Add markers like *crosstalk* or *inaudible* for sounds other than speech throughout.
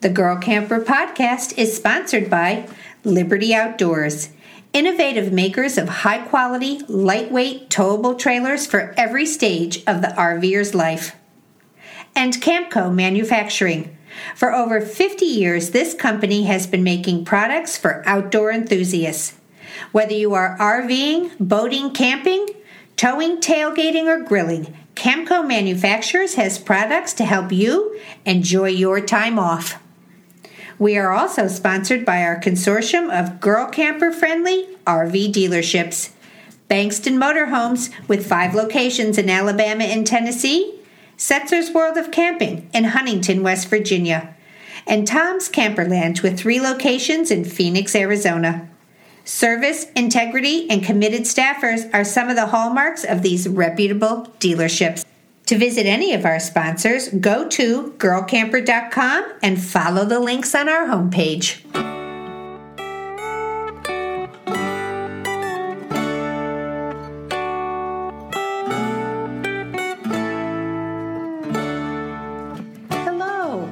The Girl Camper podcast is sponsored by Liberty Outdoors, innovative makers of high quality, lightweight, towable trailers for every stage of the RVer's life. And Camco Manufacturing. For over 50 years, this company has been making products for outdoor enthusiasts. Whether you are RVing, boating, camping, towing, tailgating, or grilling, Camco Manufacturers has products to help you enjoy your time off. We are also sponsored by our consortium of girl camper friendly RV dealerships Bankston Motorhomes, with five locations in Alabama and Tennessee, Setzer's World of Camping in Huntington, West Virginia, and Tom's Camperland, with three locations in Phoenix, Arizona. Service, integrity, and committed staffers are some of the hallmarks of these reputable dealerships. To visit any of our sponsors, go to girlcamper.com and follow the links on our homepage. Hello,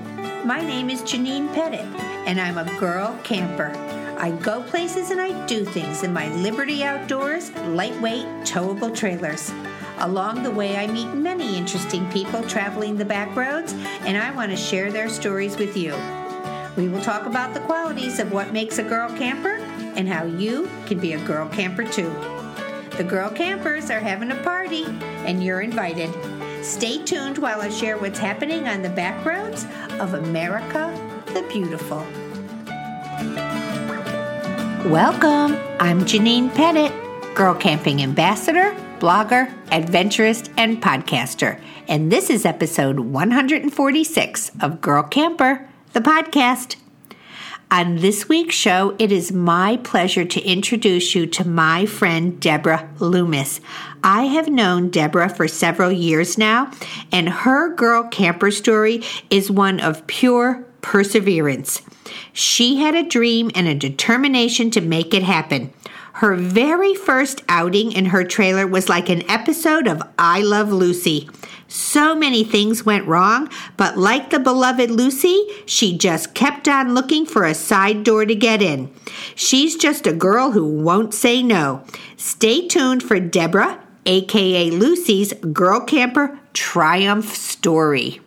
my name is Janine Pettit, and I'm a girl camper. I go places and I do things in my Liberty Outdoors lightweight towable trailers. Along the way, I meet many interesting people traveling the back roads, and I want to share their stories with you. We will talk about the qualities of what makes a girl camper and how you can be a girl camper too. The girl campers are having a party, and you're invited. Stay tuned while I share what's happening on the back roads of America the Beautiful. Welcome. I'm Janine Pettit, Girl Camping Ambassador, blogger, adventurist, and podcaster. And this is episode 146 of Girl Camper, the podcast. On this week's show, it is my pleasure to introduce you to my friend Deborah Loomis. I have known Deborah for several years now, and her girl camper story is one of pure perseverance. She had a dream and a determination to make it happen. Her very first outing in her trailer was like an episode of I Love Lucy. So many things went wrong, but like the beloved Lucy, she just kept on looking for a side door to get in. She's just a girl who won't say no. Stay tuned for Deborah, aka Lucy's Girl Camper Triumph story.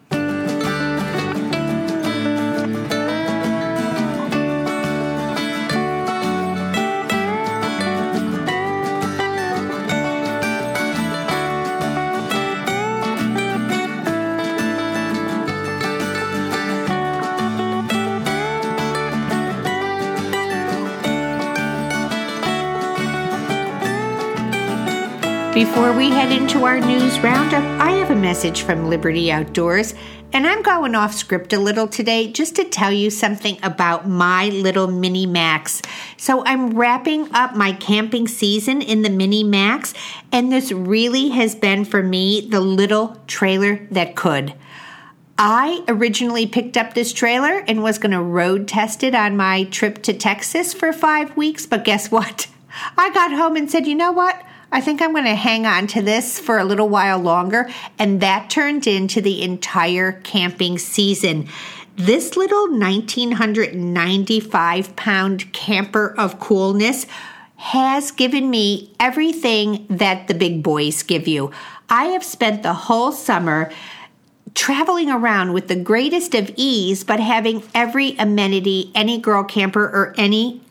Before we head into our news roundup, I have a message from Liberty Outdoors, and I'm going off script a little today just to tell you something about my little Mini Max. So, I'm wrapping up my camping season in the Mini Max, and this really has been for me the little trailer that could. I originally picked up this trailer and was going to road test it on my trip to Texas for five weeks, but guess what? *laughs* I got home and said, you know what? I think I'm going to hang on to this for a little while longer. And that turned into the entire camping season. This little 1995 pound camper of coolness has given me everything that the big boys give you. I have spent the whole summer traveling around with the greatest of ease, but having every amenity any girl camper or any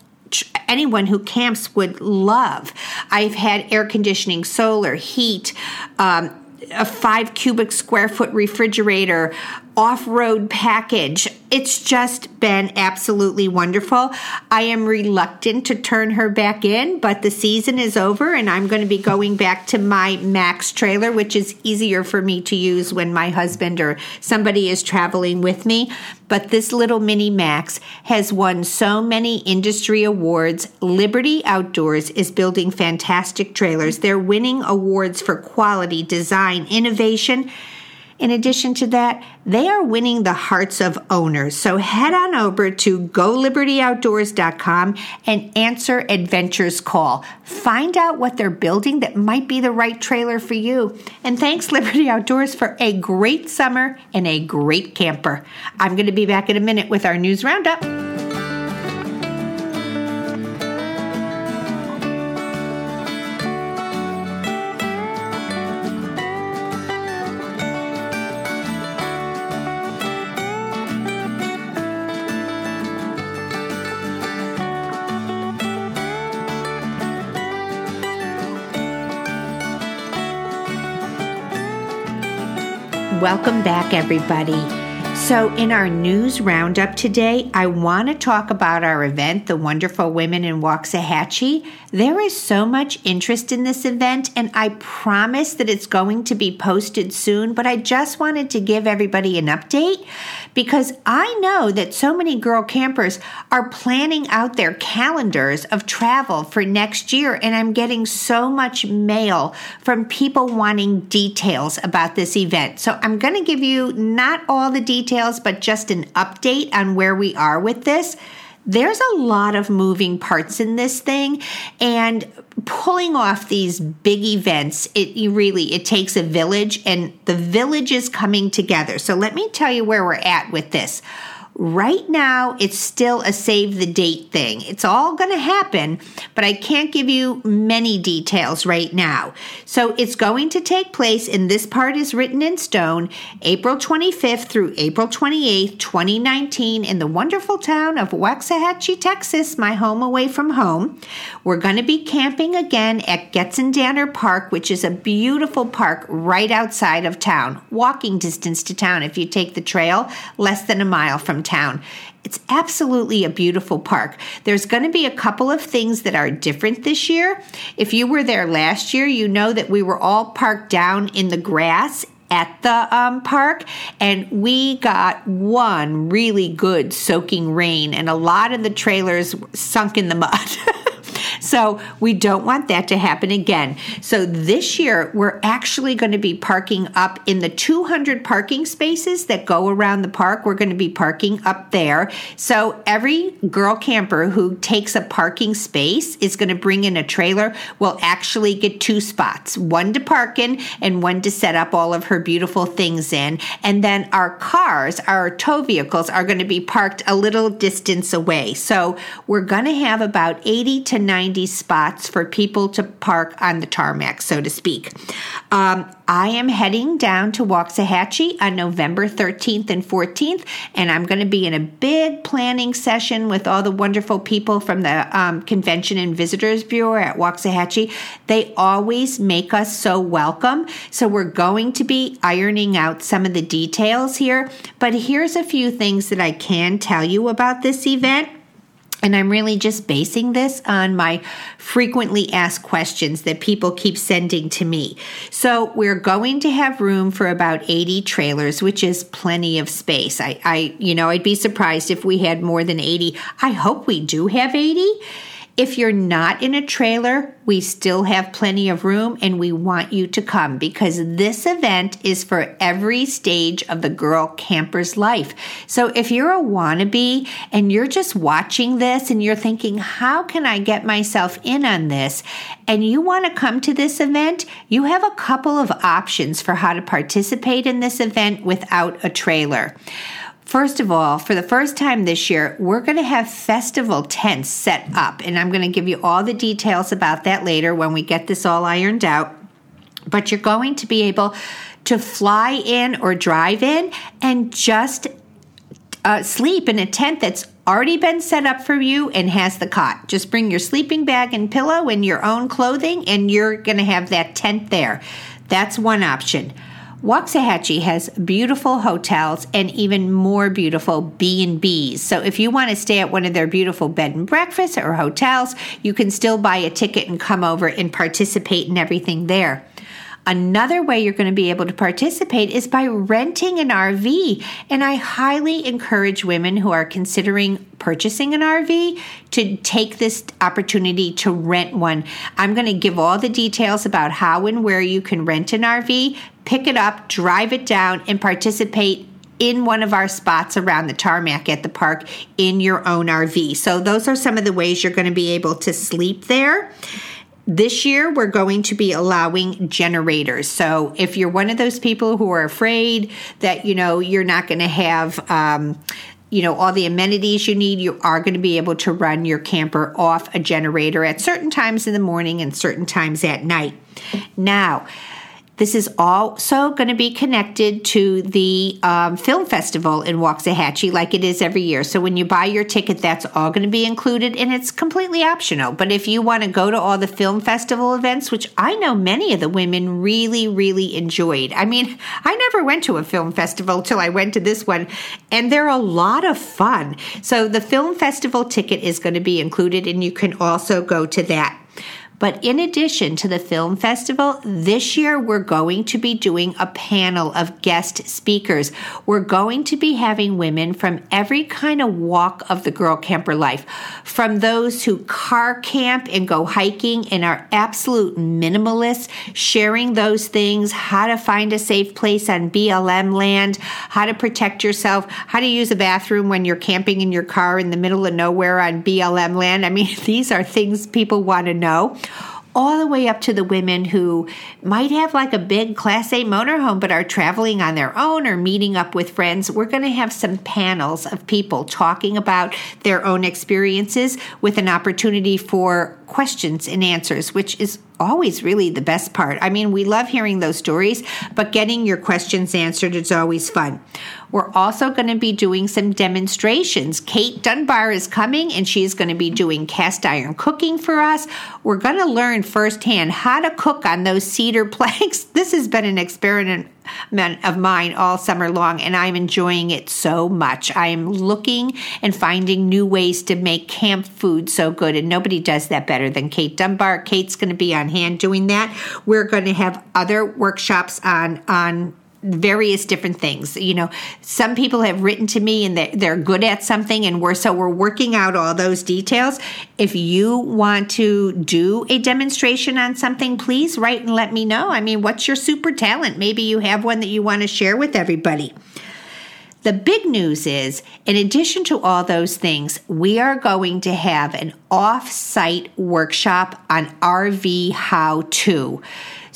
anyone who camps would love. I've had air conditioning, solar, heat, um, a five cubic square foot refrigerator, off road package. It's just been absolutely wonderful. I am reluctant to turn her back in, but the season is over and I'm going to be going back to my Max trailer, which is easier for me to use when my husband or somebody is traveling with me. But this little mini Max has won so many industry awards. Liberty Outdoors is building fantastic trailers. They're winning awards for quality, design, innovation In addition to that, they are winning the hearts of owners. So head on over to golibertyoutdoors.com and answer Adventure's call. Find out what they're building that might be the right trailer for you. And thanks, Liberty Outdoors, for a great summer and a great camper. I'm going to be back in a minute with our news roundup. Welcome back, everybody. So, in our news roundup today, I want to talk about our event, The Wonderful Women in Waxahachie. There is so much interest in this event, and I promise that it's going to be posted soon. But I just wanted to give everybody an update because I know that so many girl campers are planning out their calendars of travel for next year, and I'm getting so much mail from people wanting details about this event. So, I'm going to give you not all the details details, but just an update on where we are with this. There's a lot of moving parts in this thing, and pulling off these big events, it really it takes a village, and the village is coming together. So let me tell you where we're at with this. Right now, it's still a save the date thing. It's all going to happen, but I can't give you many details right now. So it's going to take place, and this part is written in stone, April 25th through April 28th, 2019, in the wonderful town of Waxahachie, Texas, my home away from home. We're going to be camping again at Getzendanner Park, which is a beautiful park right outside of town, walking distance to town if you take the trail, less than a mile from town. It's absolutely a beautiful park. There's going to be a couple of things that are different this year. If you were there last year, you know that we were all parked down in the grass at the um, park, and we got one really good soaking rain, and a lot of the trailers sunk in the mud. *laughs* So we don't want that to happen again. So this year, we're actually going to be parking up in the 200 parking spaces that go around the park. We're going to be parking up there. So every girl camper who takes a parking space is going to bring in a trailer will actually get two spots one to park in and one to set up all of her beautiful things in. And then our cars, our tow vehicles, are going to be parked a little distance away. So we're going to have about 80 to 90 90 spots for people to park on the tarmac, so to speak. Um, I am heading down to Waxahachie on November 13th and 14th, and I'm going to be in a big planning session with all the wonderful people from the um, Convention and Visitors Bureau at Waxahachie. They always make us so welcome. So we're going to be ironing out some of the details here, but here's a few things that I can tell you about this event. And I'm really just basing this on my frequently asked questions that people keep sending to me. So we're going to have room for about 80 trailers, which is plenty of space. I, I you know, I'd be surprised if we had more than 80. I hope we do have 80. If you're not in a trailer, we still have plenty of room and we want you to come because this event is for every stage of the girl camper's life. So if you're a wannabe and you're just watching this and you're thinking, how can I get myself in on this? And you want to come to this event, you have a couple of options for how to participate in this event without a trailer. First of all, for the first time this year, we're going to have festival tents set up, and I'm going to give you all the details about that later when we get this all ironed out. But you're going to be able to fly in or drive in and just uh, sleep in a tent that's already been set up for you and has the cot. Just bring your sleeping bag and pillow and your own clothing, and you're going to have that tent there. That's one option. Waxahachie has beautiful hotels and even more beautiful B&Bs. So if you want to stay at one of their beautiful bed and breakfasts or hotels, you can still buy a ticket and come over and participate in everything there. Another way you're going to be able to participate is by renting an RV. And I highly encourage women who are considering purchasing an RV to take this opportunity to rent one. I'm going to give all the details about how and where you can rent an RV pick it up, drive it down, and participate in one of our spots around the tarmac at the park in your own RV. So, those are some of the ways you're going to be able to sleep there. This year, we're going to be allowing generators. So, if you're one of those people who are afraid that, you know, you're not going to have, um, you know all the amenities you need you are going to be able to run your camper off a generator at certain times in the morning and certain times at night now this is also going to be connected to the um, film festival in Waxahachie, like it is every year. So when you buy your ticket, that's all going to be included, and it's completely optional. But if you want to go to all the film festival events, which I know many of the women really, really enjoyed. I mean, I never went to a film festival till I went to this one, and they're a lot of fun. So the film festival ticket is going to be included, and you can also go to that. But in addition to the film festival, this year we're going to be doing a panel of guest speakers. We're going to be having women from every kind of walk of the girl camper life, from those who car camp and go hiking and are absolute minimalists, sharing those things, how to find a safe place on BLM land, how to protect yourself, how to use a bathroom when you're camping in your car in the middle of nowhere on BLM land. I mean, *laughs* these are things people want to know all the way up to the women who might have like a big Class A motorhome but are traveling on their own or meeting up with friends. We're going to have some panels of people talking about their own experiences with an opportunity for questions and answers, which is always really the best part. I mean, we love hearing those stories, but getting your questions answered is always fun. We're also going to be doing some demonstrations. Kate Dunbar is coming and she's going to be doing cast iron cooking for us. We're going to learn firsthand how to cook on those cedar *laughs* planks. This has been an experiment of mine all summer long, and I'm enjoying it so much. I am looking and finding new ways to make camp food so good, and nobody does that better than Kate Dunbar. Kate's going to be on hand doing that. We're going to have other workshops on on various different things. You know, some people have written to me and they're, they're good at something, and we're so we're working out all those details. If you want to do a demonstration on something, please write and let me know. I mean, what's your super talent? Maybe you have one that you want to share with everybody. The big news is, in addition to all those things, we are going to have an off site workshop on RV how to.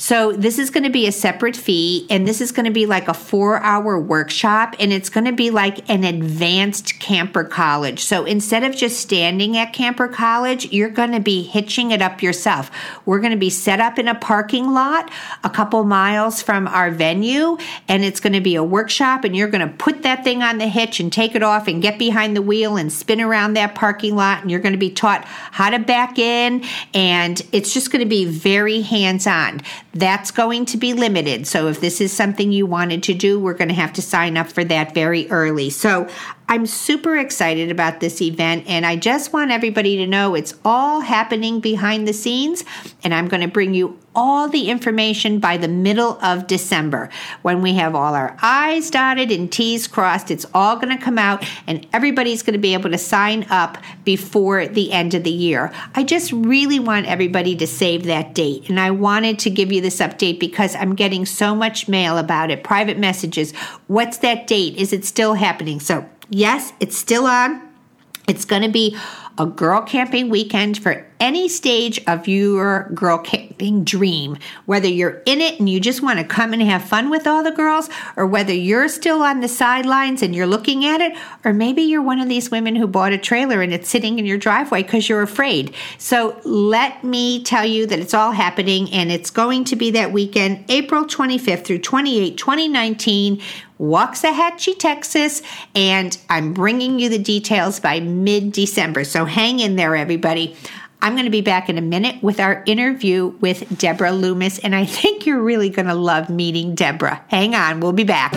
So this is going to be a separate fee and this is going to be like a 4-hour workshop and it's going to be like an advanced camper college. So instead of just standing at camper college, you're going to be hitching it up yourself. We're going to be set up in a parking lot a couple miles from our venue and it's going to be a workshop and you're going to put that thing on the hitch and take it off and get behind the wheel and spin around that parking lot and you're going to be taught how to back in and it's just going to be very hands-on. That's going to be limited. So if this is something you wanted to do, we're going to have to sign up for that very early. So I'm super excited about this event, and I just want everybody to know it's all happening behind the scenes, and I'm going to bring you all the information by the middle of December. When we have all our I's dotted and T's crossed, it's all going to come out, and everybody's going to be able to sign up before the end of the year. I just really want everybody to save that date, and I wanted to give you this update because I'm getting so much mail about it, private messages. What's that date? Is it still happening? So, yes, it's still on. It's going to be a girl camping weekend for any stage of your girl camping dream, whether you're in it and you just want to come and have fun with all the girls, or whether you're still on the sidelines and you're looking at it, or maybe you're one of these women who bought a trailer and it's sitting in your driveway because you're afraid. So let me tell you that it's all happening and it's going to be that weekend, April 25th through 28, 2019. Waxahachie, Texas, and I'm bringing you the details by mid December. So hang in there, everybody. I'm going to be back in a minute with our interview with Deborah Loomis, and I think you're really going to love meeting Deborah. Hang on, we'll be back.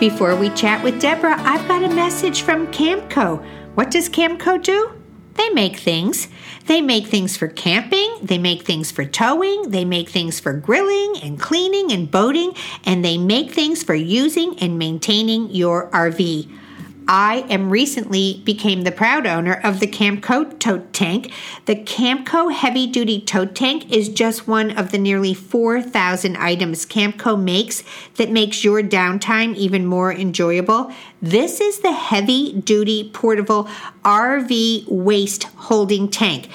Before we chat with Deborah, I've got a message from Camco. What does Camco do? They make things. They make things for camping, they make things for towing, they make things for grilling and cleaning and boating, and they make things for using and maintaining your RV. I am recently became the proud owner of the Camco tote tank. The Camco heavy duty tote tank is just one of the nearly 4,000 items Camco makes that makes your downtime even more enjoyable. This is the heavy duty portable RV waste holding tank.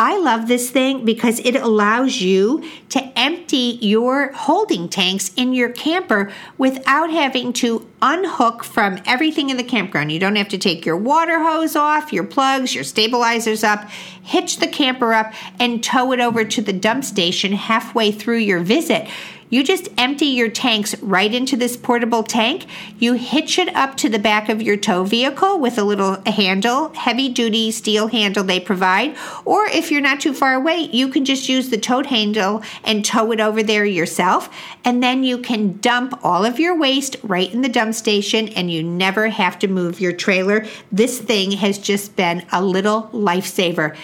I love this thing because it allows you to empty your holding tanks in your camper without having to unhook from everything in the campground. You don't have to take your water hose off, your plugs, your stabilizers up, hitch the camper up, and tow it over to the dump station halfway through your visit. You just empty your tanks right into this portable tank. You hitch it up to the back of your tow vehicle with a little handle, heavy duty steel handle they provide. Or if you're not too far away, you can just use the tote handle and tow it over there yourself. And then you can dump all of your waste right in the dump station and you never have to move your trailer. This thing has just been a little lifesaver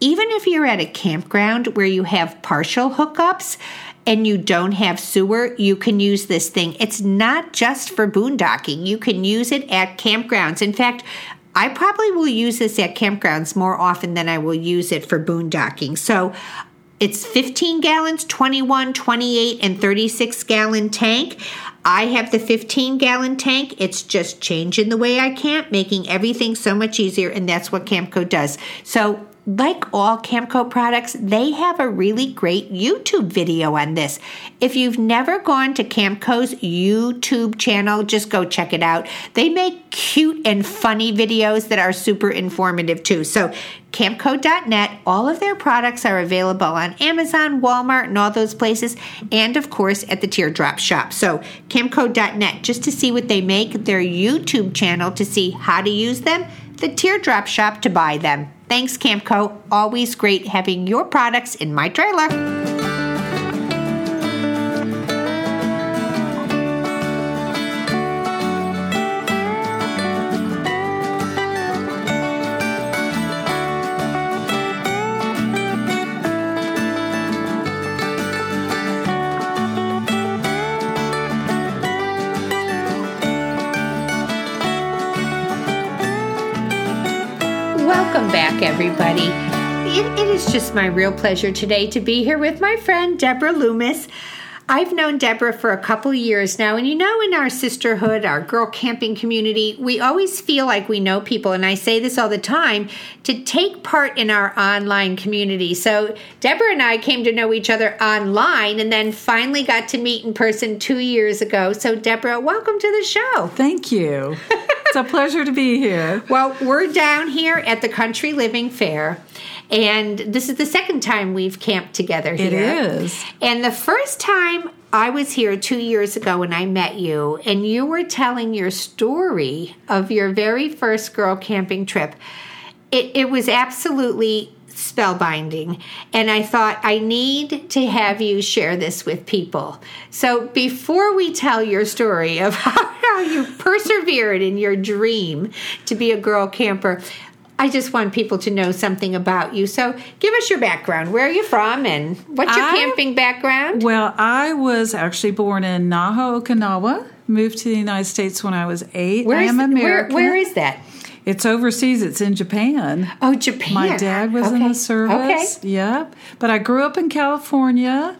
even if you're at a campground where you have partial hookups, and you don't have sewer, you can use this thing. It's not just for boondocking, you can use it at campgrounds. In fact, I probably will use this at campgrounds more often than I will use it for boondocking. So it's 15 gallons, 21, 28, and 36 gallon tank. I have the 15 gallon tank. It's just changing the way I camp, making everything so much easier, and that's what Camco does. So like all Camco products, they have a really great YouTube video on this. If you've never gone to Camco's YouTube channel, just go check it out. They make cute and funny videos that are super informative too. So, Camco.net, all of their products are available on Amazon, Walmart, and all those places, and of course at the Teardrop Shop. So, Camco.net, just to see what they make, their YouTube channel to see how to use them, the Teardrop Shop to buy them. Thanks, Camco. Always great having your products in my trailer. Everybody. It, it is just my real pleasure today to be here with my friend Deborah Loomis. I've known Deborah for a couple years now, and you know, in our sisterhood, our girl camping community, we always feel like we know people, and I say this all the time to take part in our online community. So, Deborah and I came to know each other online and then finally got to meet in person two years ago. So, Deborah, welcome to the show. Thank you. *laughs* it's a pleasure to be here. Well, we're down here at the Country Living Fair. And this is the second time we've camped together here. It is. And the first time I was here two years ago when I met you, and you were telling your story of your very first girl camping trip. It, it was absolutely spellbinding. And I thought, I need to have you share this with people. So before we tell your story of *laughs* how you persevered in your dream to be a girl camper, I just want people to know something about you. So give us your background. Where are you from and what's your I, camping background? Well, I was actually born in Naha, Okinawa. Moved to the United States when I was eight. Where I am American. Where, where is that? It's overseas. It's in Japan. Oh, Japan. My dad was okay. in the service. Okay. Yep. But I grew up in California.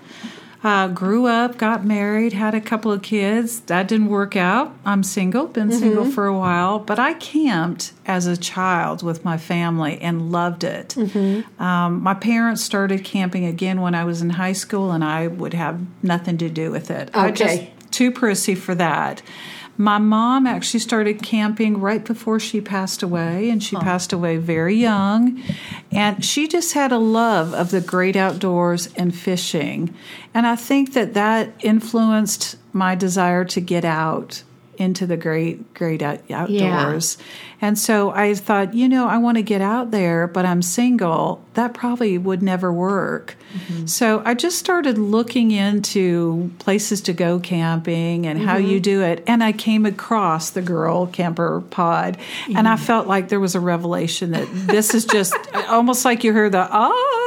Uh, grew up, got married, had a couple of kids. That didn't work out. I'm single, been mm-hmm. single for a while, but I camped as a child with my family and loved it. Mm-hmm. Um, my parents started camping again when I was in high school, and I would have nothing to do with it. Okay. I just too prissy for that. My mom actually started camping right before she passed away, and she passed away very young. And she just had a love of the great outdoors and fishing. And I think that that influenced my desire to get out into the great, great outdoors. Yeah. And so I thought, you know, I want to get out there, but I'm single. That probably would never work. Mm-hmm. So I just started looking into places to go camping and mm-hmm. how you do it. And I came across the Girl Camper Pod. Mm-hmm. And I felt like there was a revelation that this is just *laughs* almost like you hear the, ah.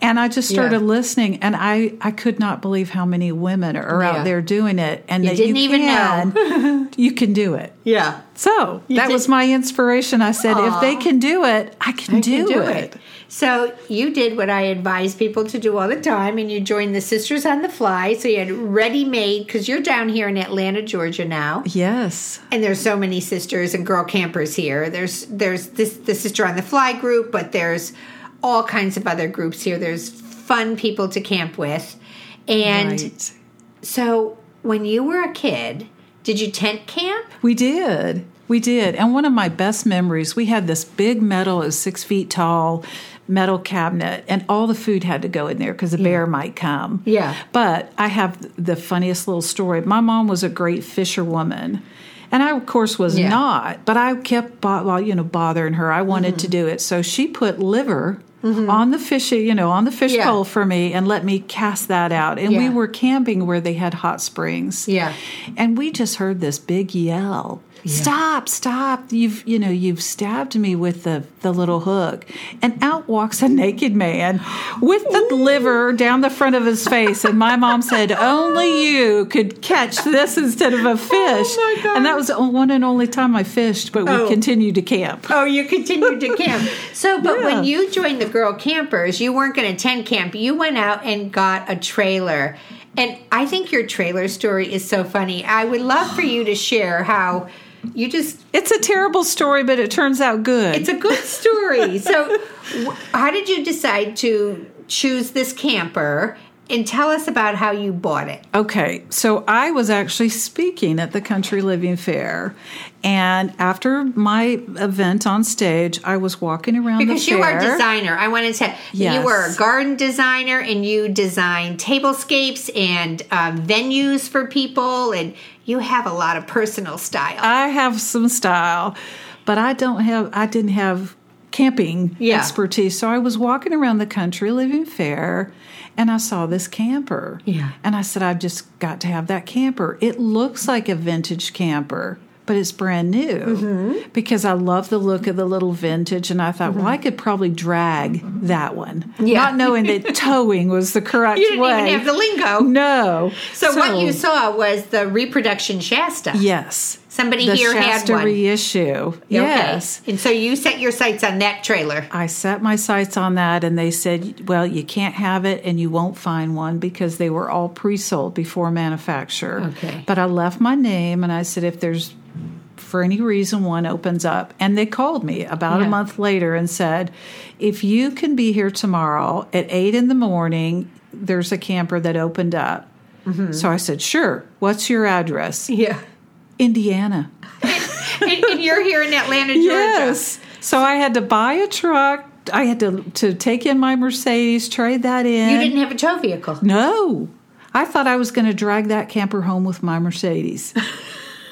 And I just started yeah. listening, and I, I could not believe how many women are yeah. out there doing it, and you that didn't you even can, know *laughs* you can do it. Yeah. So you that did. was my inspiration. I said, Aww. if they can do it, I can, I do, can do it. it. So you did what I advise people to do all the time, and you joined the Sisters on the Fly. So you had ready made because you're down here in Atlanta, Georgia now. Yes. And there's so many sisters and girl campers here. There's there's this the Sister on the Fly group, but there's all kinds of other groups here. There's fun people to camp with. And right. so when you were a kid, did you tent camp? We did. We did. And one of my best memories, we had this big metal, it was six feet tall, metal cabinet, and all the food had to go in there because a yeah. bear might come. Yeah. But I have the funniest little story. My mom was a great fisherwoman. And I, of course, was yeah. not, but I kept, well, you know, bothering her. I wanted mm-hmm. to do it, so she put liver mm-hmm. on the fishy, you know, on the fish yeah. pole for me and let me cast that out. And yeah. we were camping where they had hot springs. Yeah. And we just heard this big yell Stop, stop. You've you know, you've stabbed me with the, the little hook. And out walks a naked man with the Ooh. liver down the front of his face. And my mom said, Only you could catch this instead of a *laughs* oh, fish. Oh and that was the one and only time I fished, but we oh. continued to camp. Oh, you continued to camp. *laughs* So but yeah. when you joined the girl campers, you weren't gonna tent camp. You went out and got a trailer. And I think your trailer story is so funny. I would love for you to share how you just it's a terrible story but it turns out good. It's a good story. So *laughs* how did you decide to choose this camper and tell us about how you bought it. Okay, so I was actually speaking at the Country Living Fair, and after my event on stage, I was walking around because you are a designer. I want to say yes. you were a garden designer, and you design tablescapes and um, venues for people, and you have a lot of personal style. I have some style, but I don't have. I didn't have camping yeah. expertise, so I was walking around the Country Living Fair and I saw this camper. Yeah. And I said, I've just got to have that camper. It looks like a vintage camper, but it's brand new mm-hmm. because I love the look of the little vintage. And I thought, mm-hmm. well, I could probably drag that one. Yeah. Not knowing that *laughs* towing was the correct you didn't way. even have the lingo. No. So, so what you saw was the reproduction Shasta. Yes. Somebody the here Shasta had one. reissue. Yes. And so you set your sights on that trailer. I set my sights on that, and they said, well, you can't have it and you won't find one because they were all pre sold before manufacture. Okay. But I left my name and I said, if there's for any reason one opens up. And they called me about yeah. a month later and said, if you can be here tomorrow at eight in the morning, there's a camper that opened up. Mm-hmm. So I said, sure. What's your address? Yeah. Indiana. and, and, you're here in Atlanta, Georgia. Yes. So I had to buy a truck. I had to to take in my Mercedes, trade that in. You didn't have a tow vehicle. No. I thought I was going to drag that camper home with my Mercedes.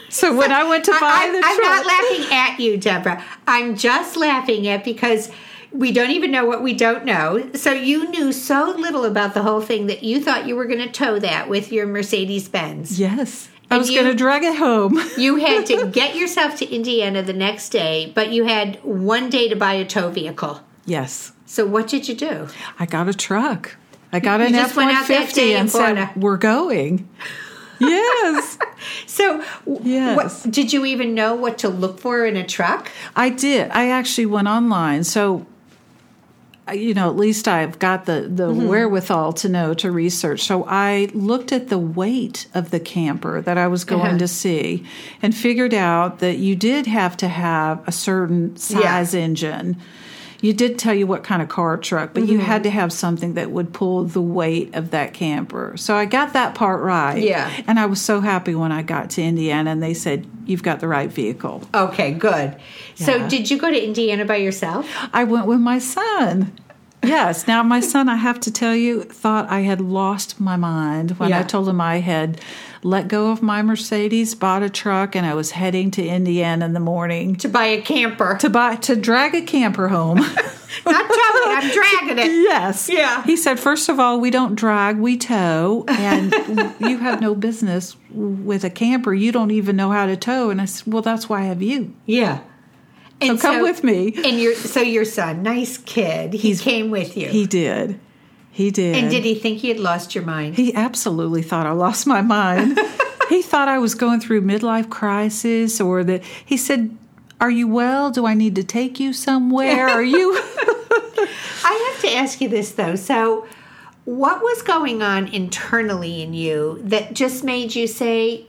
so when I went to buy I, the truck, I'm not laughing at you, Deborah. I'm just laughing at because we don't even know what we don't know. So you knew so little about the whole thing that you thought you were going to tow that with your Mercedes Benz. Yes. I was going to drag it home. *laughs* you had to get yourself to Indiana the next day, but you had one day to buy a tow vehicle. Yes. So what did you do? I got a truck. I got an F one fifty and said, "We're going." *laughs* yes. so, yes. What, did you even know what to look for in a truck? I did. I actually went online. So you know, at least I've got the, the mm-hmm. wherewithal to know to research. So I looked at the weight of the camper that I was going uh-huh. to see and figured out that you did have to have a certain size yeah. engine you did tell you what kind of car truck, but mm-hmm. you had to have something that would pull the weight of that camper. So I got that part right. Yeah. And I was so happy when I got to Indiana and they said, You've got the right vehicle. Okay, good. Yeah. So did you go to Indiana by yourself? I went with my son. Yes. Now, my son, I have to tell you, thought I had lost my mind when Yeah. I told him I had let go of my Mercedes, bought a truck, and I was heading to Indiana in the morning To buy a camper. to buy to drag a camper home. *laughs* Not towing I'm dragging it. yes. Yeah. He said, first of all, we don't drag, we tow, and you have no business with a camper. You don't even know how to tow. And I said, well, that's why I have you. Yeah. And So come with me. And your so your son, nice kid, he came with you. He did. He did. and did he think he had lost your mind? He absolutely thought I lost my mind. *laughs* he thought I was going through midlife crisis or that he said, Are you well? Do I need to take you somewhere? Are you *laughs* I have to ask you this though. So, what was going on internally in you that just made you say,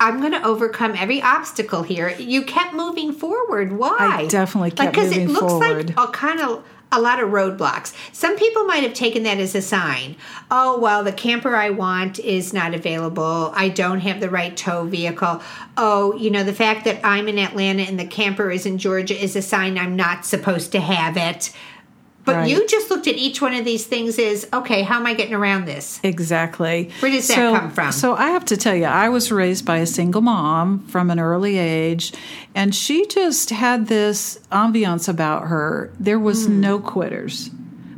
"I'm going to overcome every obstacle here"? You kept moving forward. Why? I definitely kept Because moving it looks forward. like a kind of a lot of roadblocks. Some people might have taken that as a sign. Oh, well, the camper I want is not available. I don't have the right tow vehicle. Oh, you know, the fact that I'm in Atlanta and the camper is in Georgia is a sign I'm not supposed to have it. But Right. you just looked at each one of these things as, okay, how am I getting around this? Exactly. Where does that so, come from? So I have to tell you, I was raised by a single mom from an early age, and she just had this ambiance about her. There was Hmm. no quitters.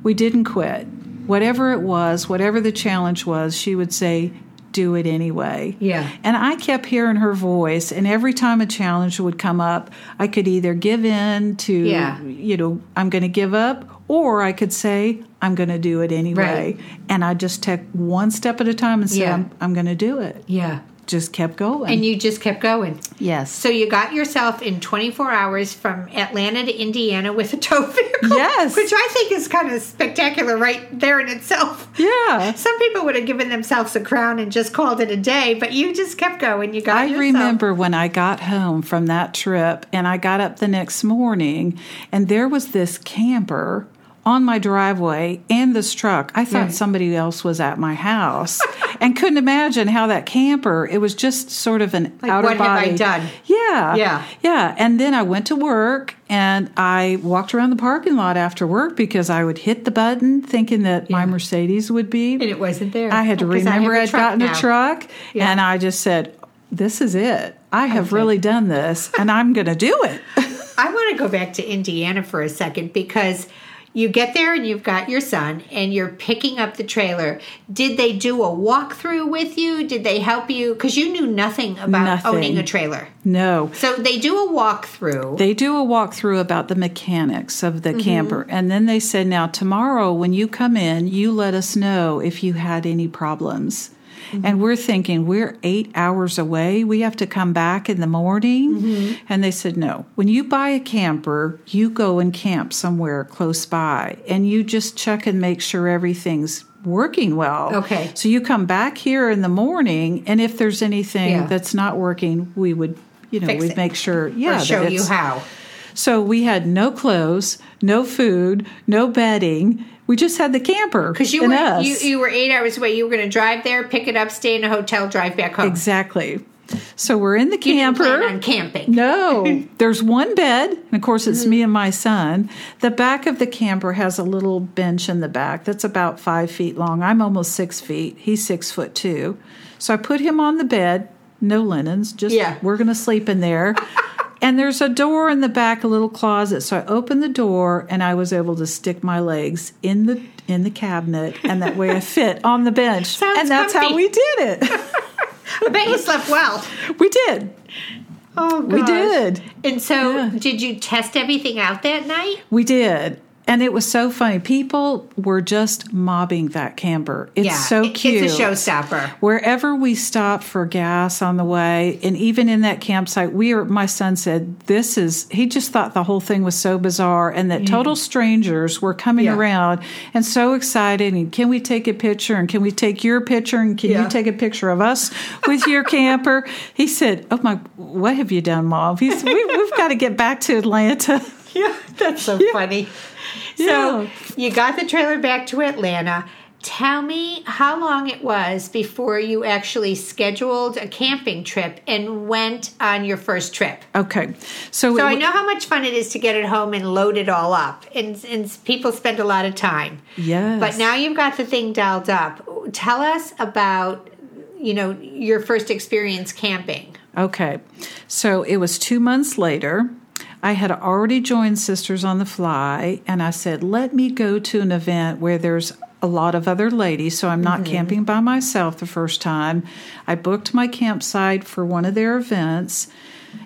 We didn't quit. Whatever it was, whatever the challenge was, she would say, do it anyway. Yeah. And I kept hearing her voice, and every time a challenge would come up, I could either give in to, Yeah. you know, I'm going to give up, or I could say, I'm going to do it anyway. Right. And I just took one step at a time and said, Yeah. I'm, I'm going to do it. Yeah. Just kept going. And you just kept going. yes. So you got yourself in 24 hours from Atlanta to Indiana with a tow *laughs* vehicle. Yes. Which I think is kind of spectacular right there in itself. yeah. *laughs* Some people would have given themselves a crown and just called it a day, but you just kept going. You got I yourself- remember when I got home from that trip and I got up the next morning and there was this camper on my driveway in this truck. I thought Yeah. somebody else was at my house *laughs* and couldn't imagine how that camper, it was just sort of an Like, out what of have I body. done? Yeah. Yeah. Yeah. And then I went to work and I walked around the parking lot after work because I would hit the button thinking that my Mercedes would be. And it wasn't there. I had to Because I have remember I'd gotten now. a truck Yeah. and I just said, This is it. I have Okay. really done this and I'm going to do it. *laughs* I want to go back to Indiana for a second because you get there and you've got your son and you're picking up the trailer. Did they do a walkthrough with you? Did they help you? Because you knew nothing about Nothing. owning a trailer. no. So they do a walkthrough. They do a walkthrough about the mechanics of Mm-hmm. the camper. And then they said, Now, tomorrow when you come in, you let us know if you had any problems. Mm-hmm. And we're thinking, we're eight hours away. We have to come back in the morning. Mm-hmm. And they said, no. When you buy a camper, you go and camp somewhere close by and you just check and make sure everything's working well. Okay. So you come back here in the morning, and if there's anything Yeah. that's not working, we would, you know, Fix we'd it. make sure, yeah, or show you how. so we had no clothes, no food, no bedding. We just had the camper Because you were us. you, you were eight hours away. You were going to drive there, pick it up, stay in a hotel, drive back home. exactly. So we're in the camper. plan on camping. No, *laughs* there's one bed, and of course it's mm-hmm. me and my son. The back of the camper has a little bench in the back that's about five feet long. I'm almost six feet. He's six foot two. So I put him on the bed, no linens, just Yeah. we're going to sleep in there. *laughs* and there's a door in the back, a little closet. So I opened the door, and I was able to stick my legs in the in the cabinet, and that way I *laughs* fit on the bench. Sounds and that's how we did it. *laughs* I bet you slept well. we did. Oh, We did. And so, Yeah. did you test everything out that night? We did. And it was so funny. People were just mobbing that camper. It's so cute. It's a showstopper. Wherever we stopped for gas on the way, and even in that campsite, we were. My son said, "This is." He just thought the whole thing was so bizarre, and that total strangers were coming Yeah. around and so excited. And can we take a picture? And can we take your picture? And can Yeah. you take a picture of us with your camper? He said, "Oh my, what have you done, Mom?" He's, we, "We've got to get back to Atlanta." *laughs* Yeah, that's so *laughs* funny. So Yeah. you got the trailer back to Atlanta, tell me how long it was before you actually scheduled a camping trip and went on your first trip. Okay. So, so I know how much fun it is to get it home and load it all up. And, and people spend a lot of time. Yes. But now you've got the thing dialed up. Tell us about, you know, your first experience camping. Okay. So it was two months later. I had already joined Sisters on the Fly, and I said, let me go to an event where there's a lot of other ladies, so I'm not mm-hmm. camping by myself the first time. I booked my campsite for one of their events,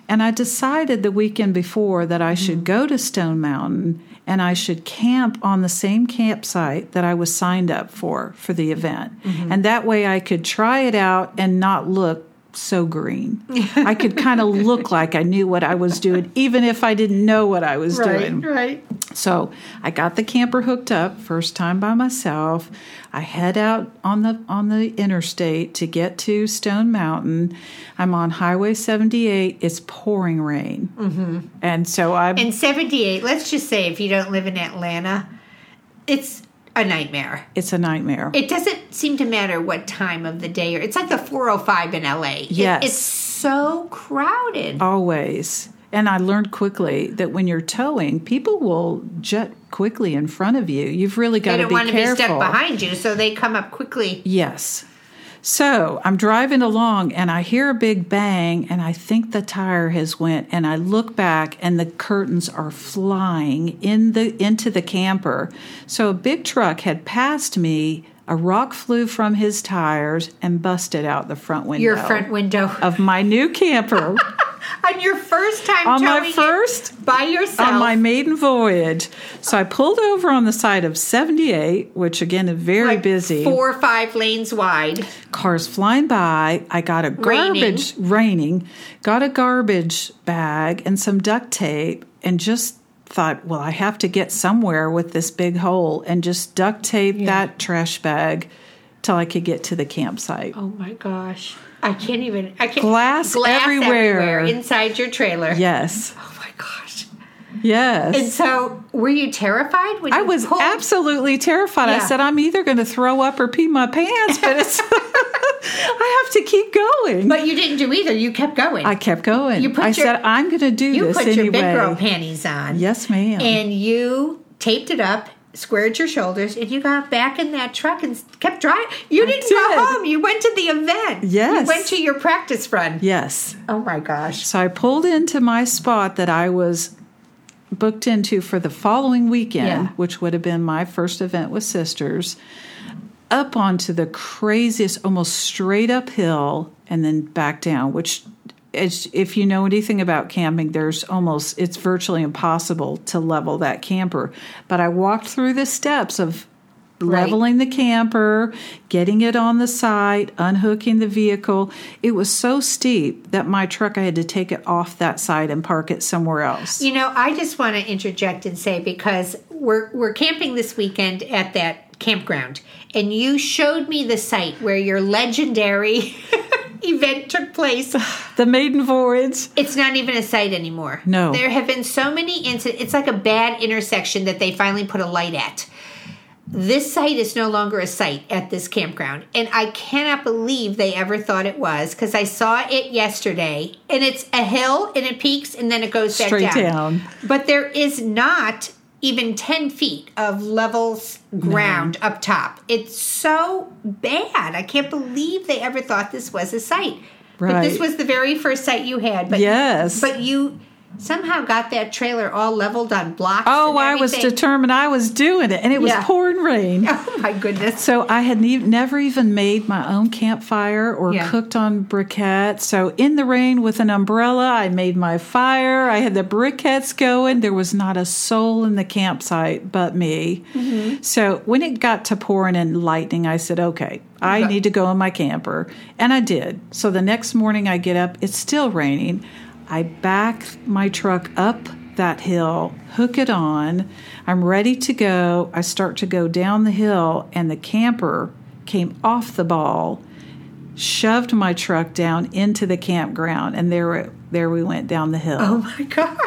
and I decided the weekend before that I mm-hmm. should go to Stone Mountain and I should camp on the same campsite that I was signed up for for the event. Mm-hmm. And that way I could try it out and not look so green. *laughs* I could kind of look like I knew what I was doing, even if I didn't know what I was right, doing. Right. So I got the camper hooked up first time by myself. I head out on the on the interstate to get to Stone Mountain. I'm on Highway 78. It's pouring rain, mm-hmm. and so I'm. And 78. Let's just say, if you don't live in Atlanta, it's a nightmare. It's a nightmare. It doesn't seem to matter what time of the day or it's like the 405 in LA. Yes. It, it's so crowded. Always. And I learned quickly that when you're towing, people will jet quickly in front of you. You've really got to be careful. They don't want to be stuck behind you, so they come up quickly. Yes. So I'm driving along and I hear a big bang and I think the tire has went and I look back and the curtains are flying in the into the camper. So a big truck had passed me a rock flew from his tires and busted out the front window. Your front window of my new camper. *laughs* on your first time on my first by yourself on my maiden voyage. So I pulled over on the side of 78, which again is very like busy, four or five lanes wide. Cars flying by. I got a garbage raining, raining got a garbage bag and some duct tape, and just thought, well, I have to get somewhere with this big hole, and just duct tape yeah. that trash bag till I could get to the campsite. Oh my gosh. I can't even. I can't. Glass, glass everywhere. everywhere inside your trailer. Yes. Oh my gosh. Yes. And so, were you terrified when I was pulled? absolutely terrified. Yeah. I said, I'm either going to throw up or pee my pants, but it's. *laughs* I have to keep going. But you didn't do either. You kept going. I kept going. You put I your, said, I'm going to do you this put anyway. your big girl panties on. Yes, ma'am. And you taped it up squared your shoulders, and you got back in that truck and kept driving. You I didn't did. go home. You went to the event. Yes. You went to your practice run. Yes. Oh my gosh. So I pulled into my spot that I was booked into for the following weekend, yeah. which would have been my first event with sisters, up onto the craziest, almost straight uphill and then back down, which if you know anything about camping, there's almost it's virtually impossible to level that camper. But I walked through the steps of leveling right. the camper, getting it on the site, unhooking the vehicle. It was so steep that my truck I had to take it off that side and park it somewhere else. You know, I just want to interject and say because we're we're camping this weekend at that campground and you showed me the site where your legendary *laughs* event took place. The maiden voyage. It's not even a site anymore. No. There have been so many incidents. It's like a bad intersection that they finally put a light at. This site is no longer a site at this campground. And I cannot believe they ever thought it was because I saw it yesterday. And it's a hill and it peaks and then it goes Straight back down. down. But there is not even 10 feet of levels ground no. up top. It's so bad. I can't believe they ever thought this was a site. Right. But this was the very first site you had. But yes. But you somehow got that trailer all leveled on blocks. Oh, I was determined I was doing it, and it was yeah. pouring rain. *laughs* Oh my goodness! So I had ne- never even made my own campfire or yeah. cooked on briquettes. So in the rain with an umbrella, I made my fire. I had the briquettes going. There was not a soul in the campsite but me. Mm-hmm. So when it got to pouring and lightning, I said, "Okay, I need to go in my camper," and I did. So the next morning, I get up. It's still raining. I back my truck up that hill, hook it on. I'm ready to go. I start to go down the hill, and the camper came off the ball, shoved my truck down into the campground, and there, there we went down the hill. Oh my gosh!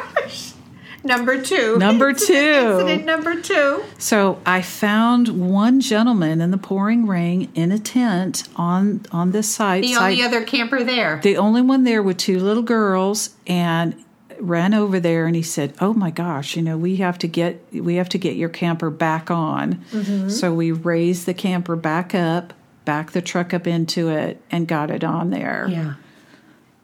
Number two. Number two. Incident number two. So I found one gentleman in the pouring rain in a tent on on this site. The site only other camper there. the only one there with two little girls and ran over there and he said oh my gosh you know we have to get we have to get your camper back on Mm-hmm. so we raised the camper back up backed the truck up into it and got it on there yeah.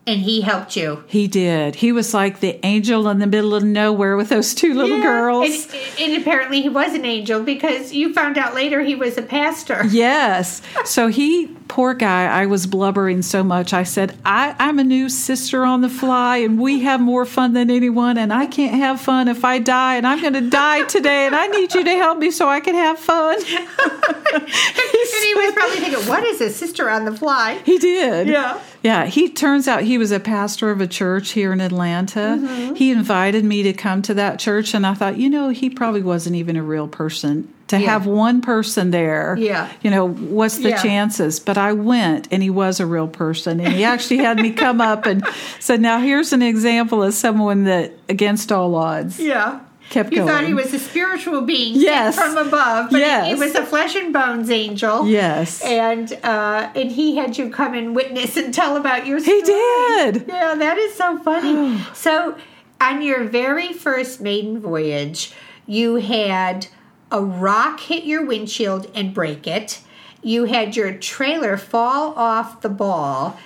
And he helped you. he did he was like the angel in the middle of nowhere with those two little girls And, and apparently he was an angel because you found out later he was a pastor. Yes. So he, poor guy, I was blubbering so much. I said, I, I'm a new sister on the fly, and we have more fun than anyone, and I can't have fun if I die, and I'm going to die today, and I need you to help me so I can have fun. *laughs* and he was probably thinking, what is a sister on the fly? He did. Yeah. Yeah. He turns out he was a pastor of a church here in Atlanta. Mm-hmm. He invited me to come to that church, and I thought, you know, he probably wasn't even a real person. To Yeah. have one person there, Yeah. you know, what's the Yeah. chances? But I went, and he was a real person, and he actually had me come up and *laughs* said, "Now here's an example of someone that, against all odds, Yeah. kept You going." thought he was a spiritual being Yes. from above, but he- he, was a flesh and bones angel. yes, And uh, and he had you come and witness and tell about your story. he did. Yeah, that is so funny. *sighs* so, on your very first maiden voyage, you had a rock hit your windshield and break it. You had your trailer fall off the ball,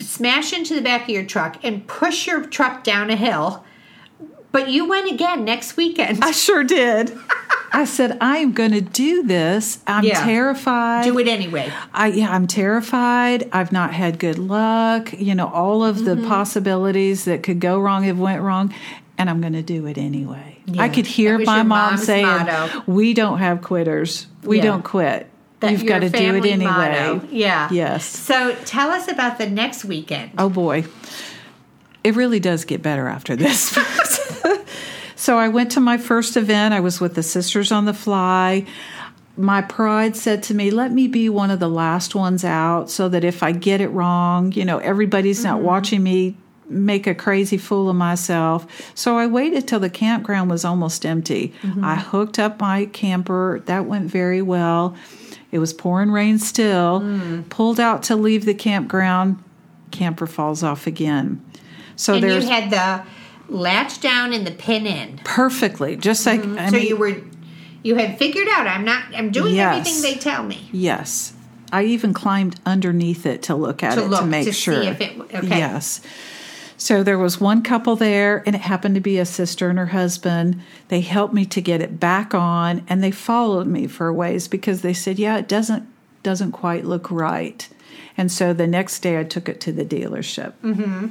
smash into the back of your truck, and push your truck down a hill. But you went again next weekend. I sure did. *laughs* I said, I am going to do this. I'm Yeah. terrified. Do it anyway. I yeah, I'm terrified. I've not had good luck. You know, all of Mm-hmm. the possibilities that could go wrong have went wrong, and I'm going to do it anyway. Yeah. I could hear my mom saying, motto. "We don't have quitters. We Yeah. don't quit. That You've got to do it anyway." motto. Yeah. Yes. So tell us about the next weekend. Oh boy. It really does get better after this. *laughs* so I went to my first event. I was with the Sisters on the Fly. My pride said to me, let me be one of the last ones out so that if I get it wrong, you know, everybody's not mm-hmm. watching me make a crazy fool of myself. So I waited till the campground was almost empty. I hooked up my camper. That went very well. It was pouring rain still. Pulled out to leave the campground. Camper falls off again. So and you had the latch down and the pin in. perfectly just like Mm-hmm. so mean, you were you had figured out I'm not I'm doing Yes. everything they tell me. Yes. I even climbed underneath it to look at To it look, to make to see sure. if it- okay. Yes. So there was one couple there, and it happened to be a sister and her husband. They helped me to get it back on, and they followed me for a ways because they said, "Yeah, it doesn't doesn't quite look right." And so the next day, I took it to the dealership. Mm-hmm.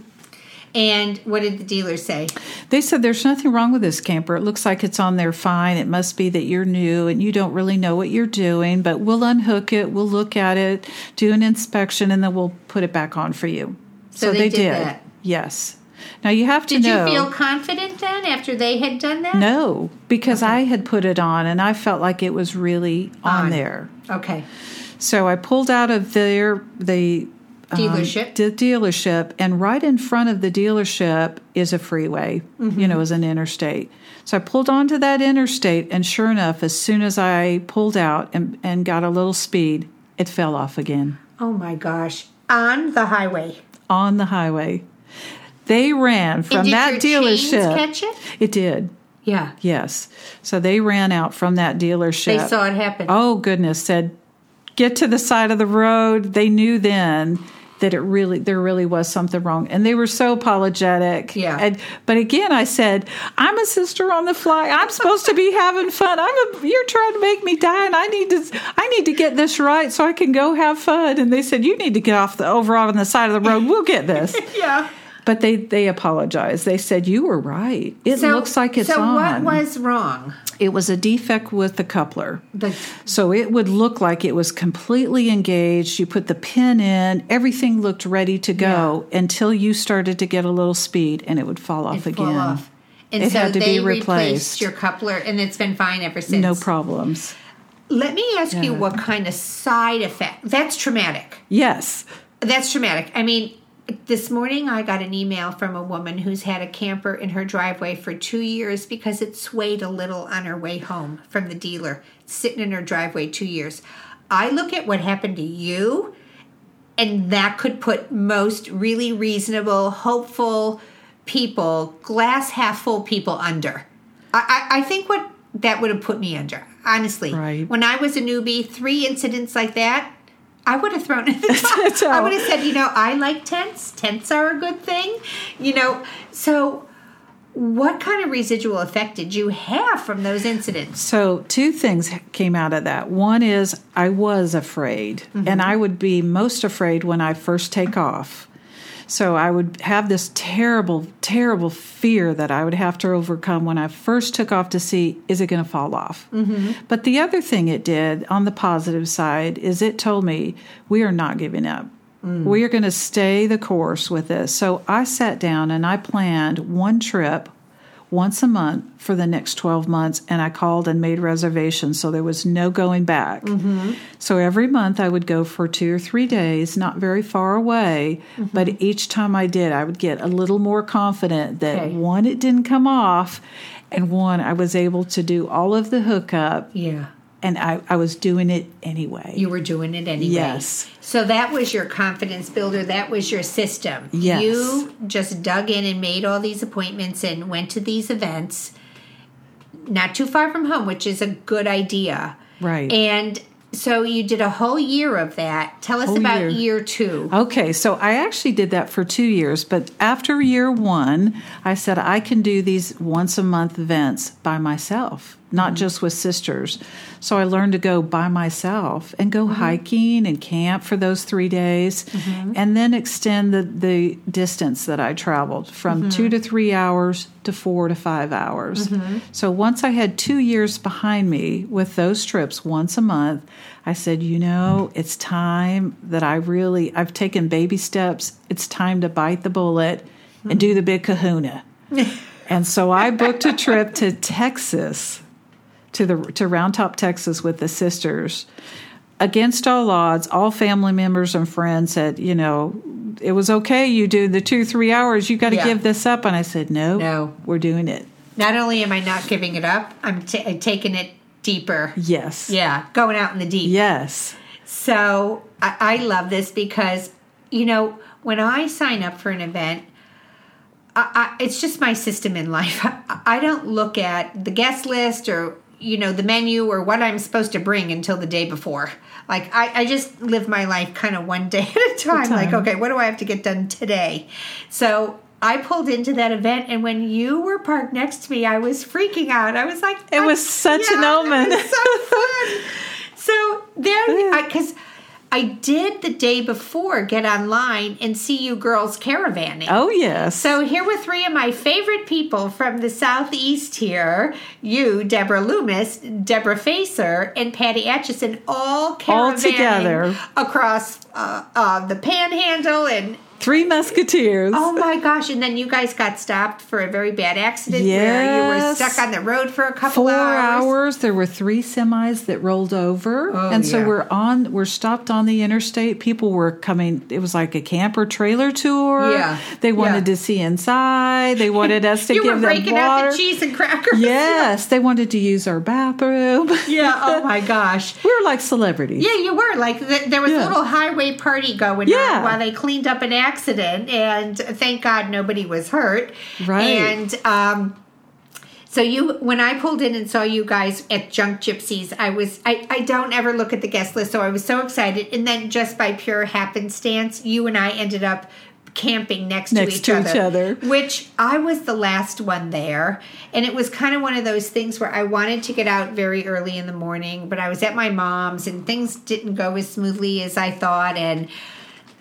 And what did the dealer say? They said there's nothing wrong with this camper. It looks like it's on there fine. It must be that you're new and you don't really know what you're doing, but we'll unhook it, we'll look at it, do an inspection, and then we'll put it back on for you. So they did that. Yes. Now you have to Did know. you feel confident then after they had done that? no, because I had put it on and I felt like it was really on, On. there. Okay. So I pulled out of their the um, Dealership. the dealership, and right in front of the dealership is a freeway. Mm-hmm. You know, is an interstate. So I pulled onto that interstate, and sure enough, as soon as I pulled out and, and got a little speed, it fell off again Oh my gosh. On the highway. on the highway. They ran from that dealership. catch it? It did. Yeah. Yes. So they ran out from that dealership. They saw it happen. Oh goodness, said get to the side of the road. They knew then that it really there really was something wrong and they were so apologetic Yeah. and, but again i said i'm a sister on the fly i'm supposed to be *laughs* having fun i'm a you're trying to make me die and i need to i need to get this right so i can go have fun and they said you need to get off the over on the side of the road we'll get this *laughs* Yeah. But they they apologized they said you were right it looks like it's so on what was wrong? it was a defect with the coupler The so it would look like it was completely engaged. You put the pin in, everything looked ready to go until you started to get a little speed and it would fall off again. fall off. And It so had to they be replaced. replaced your coupler and it's been fine ever since. No problems. Let me ask you what kind of side effect. That's traumatic. Yes. That's traumatic. I mean, this morning I got an email from a woman who's had a camper in her driveway for two years because it swayed a little on her way home from the dealer, sitting in her driveway two years. I look at what happened to you, and that could put most really reasonable, hopeful people, glass half full people under. I, I, I think what that would have put me under, honestly. Right. When I was a newbie, three incidents like that, I would have thrown it. in the *laughs* I would have said, you know, I like tents. Tents are a good thing. You know, so what kind of residual effect did you have from those incidents? So, two things came out of that. One is I was afraid, mm-hmm. and I would be most afraid when I first take off. So I would have this terrible, terrible fear that I would have to overcome when I first took off to see is it going to fall off. Mm-hmm. But the other thing it did on the positive side is it told me we are not giving up. Mm. We are going to stay the course with this. So I sat down and I planned one trip once a month for the next 12 months and I called and made reservations so there was no going back. Mm-hmm. So every month I would go for 2 or 3 days, not very far away, mm-hmm. but each time I did I would get a little more confident that okay. one it didn't come off and one I was able to do all of the hookup. Yeah and I, I was doing it anyway. You were doing it anyway. Yes. So that was your confidence builder. That was your system. Yes. You just dug in and made all these appointments and went to these events, not too far from home, which is a good idea. Right. And so you did a whole year of that. Tell us whole about year. year. two. Okay, so I actually did that for two years, but after year one, I said I can do these once a month events by myself not mm-hmm. just with sisters. So I learned to go by myself and go mm-hmm. hiking and camp for those three days mm-hmm. and then extend the, the distance that I traveled from mm-hmm. two to three hours to four to five hours. Mm-hmm. So once I had two years behind me with those trips once a month, I said, you know, it's time that I really, I've taken baby steps. It's time to bite the bullet and do the big kahuna. *laughs* and so I booked a trip to Texas to the to Round Top, Texas, with the sisters. Against all odds, all family members and friends said, you know, it was okay. You do the two three hours. You got to yeah. give this up. And I said, no, no, we're doing it. Not only am I not giving it up, I'm t- taking it deeper. Yes. Yeah, going out in the deep. Yes. So I, I love this because you know when I sign up for an event, I, I, it's just my system in life. *laughs* I, I, don't look at the guest list or you know the menu or what i'm supposed to bring until the day before like i, I just live my life kind of one day *laughs* at a time. time like okay what do i have to get done today so I pulled into that event, and when you were parked next to me, I was freaking out. I was like, "It was such yeah, an omen." It was so fun. *laughs* so then, because I did the day before get online and see you girls caravanning. Oh, yes. So here were three of my favorite people from the Southeast here you, Deborah Loomis, Deborah Facer, and Patty Atchison, all caravanning all together across uh, uh, the panhandle and Three Musketeers. Oh my gosh! And then you guys got stopped for a very bad accident yes. where you were stuck on the road for a couple Four hours. hours. There were three semis that rolled over, oh, and so yeah. we're on. We're stopped on the interstate. People were coming. It was like a camper trailer tour. Yeah, they wanted yeah. to see inside. They wanted us to *laughs* you give were breaking them water. out the cheese and crackers. Yes, they wanted to use our bathroom. *laughs* Yeah. Oh my gosh. we *laughs* were like celebrities. Yeah, you were. Like there was yeah. a little highway party going yeah. on while they cleaned up an accident accident, and thank God nobody was hurt. Right. And um, so you, when I pulled in and saw you guys at Junk Gypsies, I was, I, I don't ever look at the guest list, so I was so excited. And then just by pure happenstance, you and I ended up camping next, next to, each, to other, each other, which I was the last one there. And it was kind of one of those things where I wanted to get out very early in the morning, but I was at my mom's and things didn't go as smoothly as I thought. And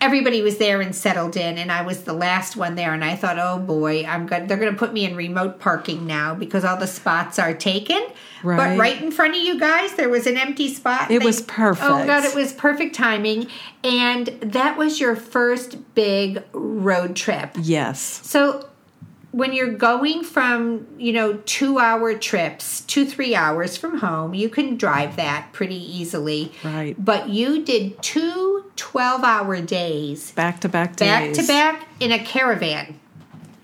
everybody was there and settled in and i was the last one there and i thought oh boy i'm good they're going to put me in remote parking now because all the spots are taken. Right. but right. in front of you guys there was an empty spot. It they, was perfect. Oh god it was perfect timing. And that was your first big road trip. Yes. So when you're going from you know two hour trips two three hours from home you can drive that pretty easily right but you did two 12 hour days back to back days. Back to back in a caravan.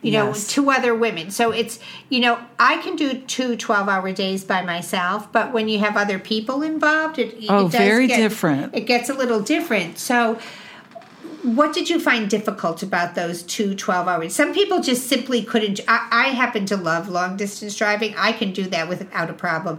You know, yes. two other women. So it's, you know, I can do two 12 hour days by myself, but when you have other people involved, it, oh, it very get, different. It gets a little different. So, what did you find difficult about those two 12 hours? Some people just simply couldn't. I, I happen to love long distance driving. I can do that without a problem.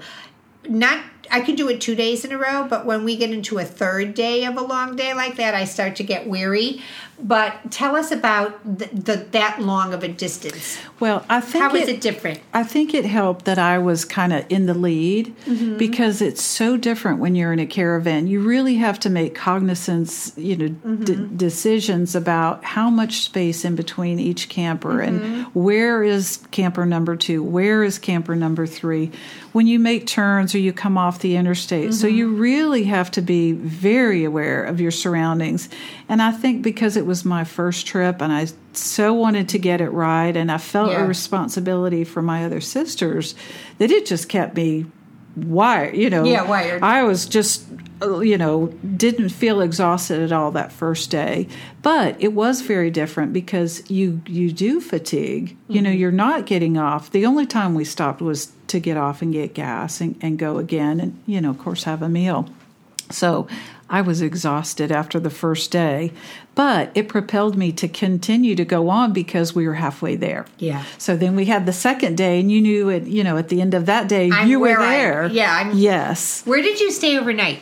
Not I could do it two days in a row, but when we get into a third day of a long day like that, I start to get weary. But tell us about the, the that long of a distance. Well, I think how it, is it different? I think it helped that I was kind of in the lead mm-hmm. because it's so different when you're in a caravan. You really have to make cognizance, you know, mm-hmm. d- decisions about how much space in between each camper mm-hmm. and where is camper number two, where is camper number three. When you make turns or you come off the interstate, mm-hmm. so you really have to be very aware of your surroundings. And I think because it was my first trip and I so wanted to get it right and I felt yeah. a responsibility for my other sisters that it just kept me wired, you know. Yeah, wired. I was just you know, didn't feel exhausted at all that first day, but it was very different because you you do fatigue. Mm-hmm. You know, mm-hmm. you're not getting off. The only time we stopped was to get off and get gas and, and go again and, you know, of course have a meal. So I was exhausted after the first day, but it propelled me to continue to go on because we were halfway there. Yeah. So then we had the second day, and you knew it. You know, at the end of that day, I'm you were there. I, yeah. I'm, yes. Where did you stay overnight?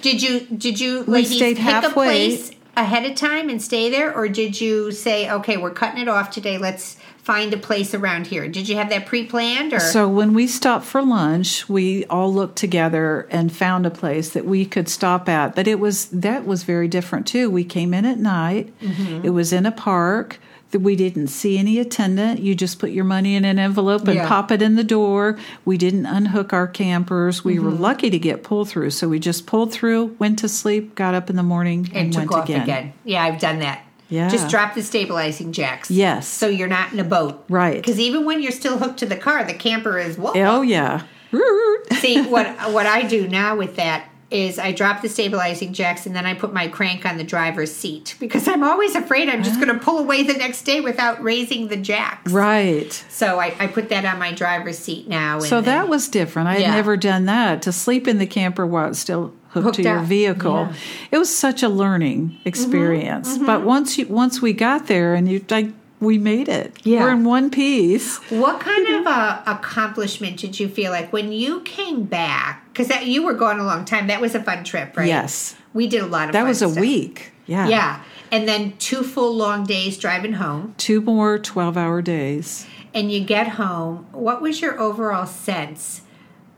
Did you did you we pick halfway. a place ahead of time and stay there, or did you say, okay, we're cutting it off today. Let's find a place around here? Did you have that pre-planned or So when we stopped for lunch, we all looked together and found a place that we could stop at. But it was that was very different too. We came in at night. Mm-hmm. It was in a park we didn't see any attendant. You just put your money in an envelope and yeah. pop it in the door. We didn't unhook our campers. We mm-hmm. were lucky to get pulled through. So we just pulled through, went to sleep, got up in the morning, and, and went again. again. Yeah, I've done that. Yeah. Just drop the stabilizing jacks. Yes. So you're not in a boat. Right. Because even when you're still hooked to the car, the camper is whoa. Oh yeah. See what what I do now with that is I drop the stabilizing jacks and then I put my crank on the driver's seat because I'm always afraid I'm just going to pull away the next day without raising the jacks. Right. So I, I put that on my driver's seat now. so then, that was different. I had yeah. never done that to sleep in the camper while it's still hooked, hooked to your vehicle. Yeah. It was such a learning mm-hmm. experience. Mm-hmm, mm-hmm. But once you once we got there and you like we made it. Yeah. We're in one piece. What kind of uh, accomplishment did you feel like when you came back? Because that you were gone a long time. That was a fun trip, right? Yes. We did a lot of That was a stuff. week. Yeah. Yeah. And then two full long days driving home. Two more 12 hour days. And you get home. What was your overall sense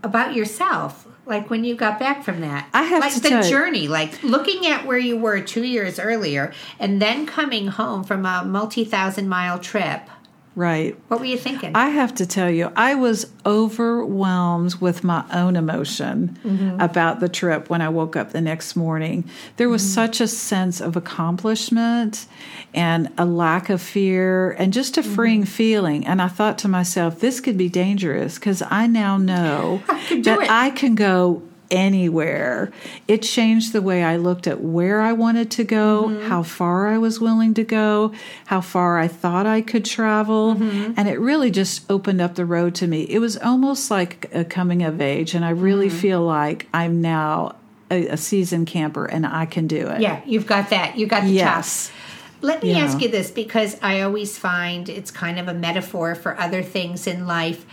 about yourself? Like when you got back from that. I have like the journey like looking at where you were two years earlier and then coming home from a multi-thousand mile trip Right. What were you thinking? I have to tell you, I was overwhelmed with my own emotion mm-hmm. about the trip when I woke up the next morning. There was mm-hmm. such a sense of accomplishment and a lack of fear and just a freeing mm-hmm. feeling. And I thought to myself, this could be dangerous because I now know *laughs* I that it. I can go anywhere. It changed the way I looked at where I wanted to go, mm-hmm. how far I was willing to go, how far I thought I could travel. Mm-hmm. And it really just opened up the road to me. It was almost like a coming of age. And I really mm-hmm. feel like I'm now a, a, seasoned camper and I can do it. Yeah, you've got that. You got the yes. chops. Let me yeah. ask you this because I always find it's kind of a metaphor for other things in life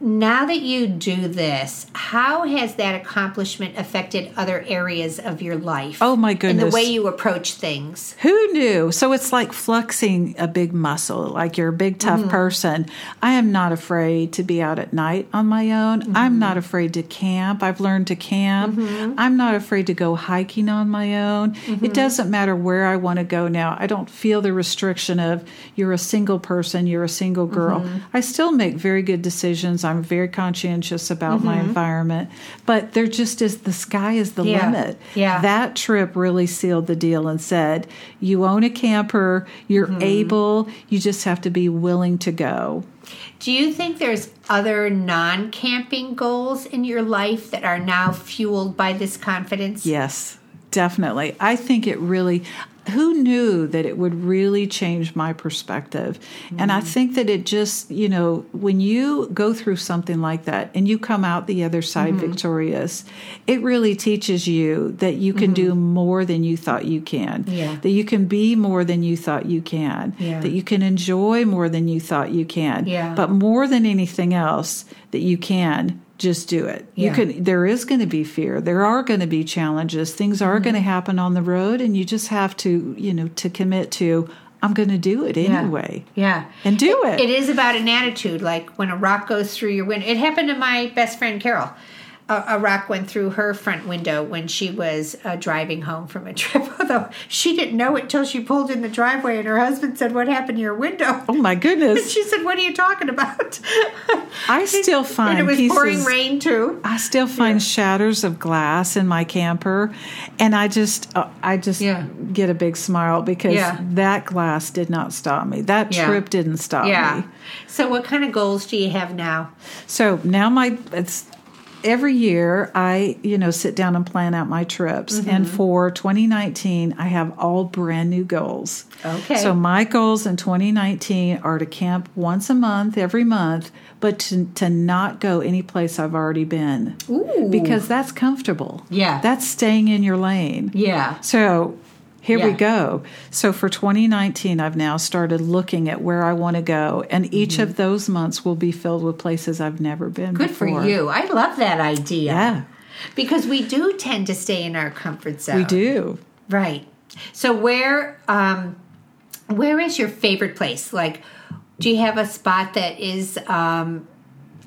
now that you do this, how has that accomplishment affected other areas of your life? Oh my goodness. And the way you approach things. Who knew? So it's like flexing a big muscle, like you're a big tough mm-hmm. person. I am not afraid to be out at night on my own. Mm-hmm. I'm not afraid to camp. I've learned to camp. Mm-hmm. I'm not afraid to go hiking on my own. It mm-hmm. doesn't matter where I want to go now. I don't feel the restriction of you're a single person, you're a single girl. Mm-hmm. I still make very good decisions. I'm very conscientious about mm-hmm. my environment, but there just is the sky is the yeah. limit. Yeah. That trip really sealed the deal and said, you own a camper, you're mm-hmm. able, you just have to be willing to go. Do you think there's other non camping goals in your life that are now fueled by this confidence? Yes. definitely. I think it really who knew that it would really change my perspective? Mm-hmm. And I mm. think that it just, you know, when you go through something like that and you come out the other side mm-hmm. victorious, it really teaches you that you can mm-hmm. do more than you thought you can. Yeah. That you can be more than you thought you can. Yeah. That you can enjoy more than you thought you can. Yeah. But more than anything else, that you can just do it. Yeah. You can there is going to be fear. There are going to be challenges. Things are mm-hmm. going to happen on the road and you just have to, you know, to commit to I'm going to do it anyway. Yeah. And do it, it. It is about an attitude like when a rock goes through your window. It happened to my best friend Carol a, a, rock went through her front window when she was uh, driving home from a *laughs* trip. Although she didn't know it till she pulled in the driveway, and her husband said, "What happened to your window?" Oh my goodness! And she said, "What are you talking about?" I *laughs* still find and it was pieces, pouring rain too. I still find yeah. shatters of glass in my camper, and I just, uh, I just yeah. get a big smile because yeah. that glass did not stop me. That trip didn't stop me. So, what kind of goals do you have now? So now my it's every year I, you know, sit down and plan out my trips. Mm-hmm. And for 2019, I have all brand new goals. Okay. So my goals in 2019 are to camp once a month, every month, but to, to not go any place I've already been. Ooh. Because that's comfortable. Yeah. That's staying in your lane. Yeah. So here yeah. we go. So for 2019, I've now started looking at where I want to go, and each mm-hmm. of those months will be filled with places I've never been. Good before. for you. I love that idea. Yeah. Because we do tend to stay in our comfort zone. We do. Right. So where um where is your favorite place? Like do you have a spot that is um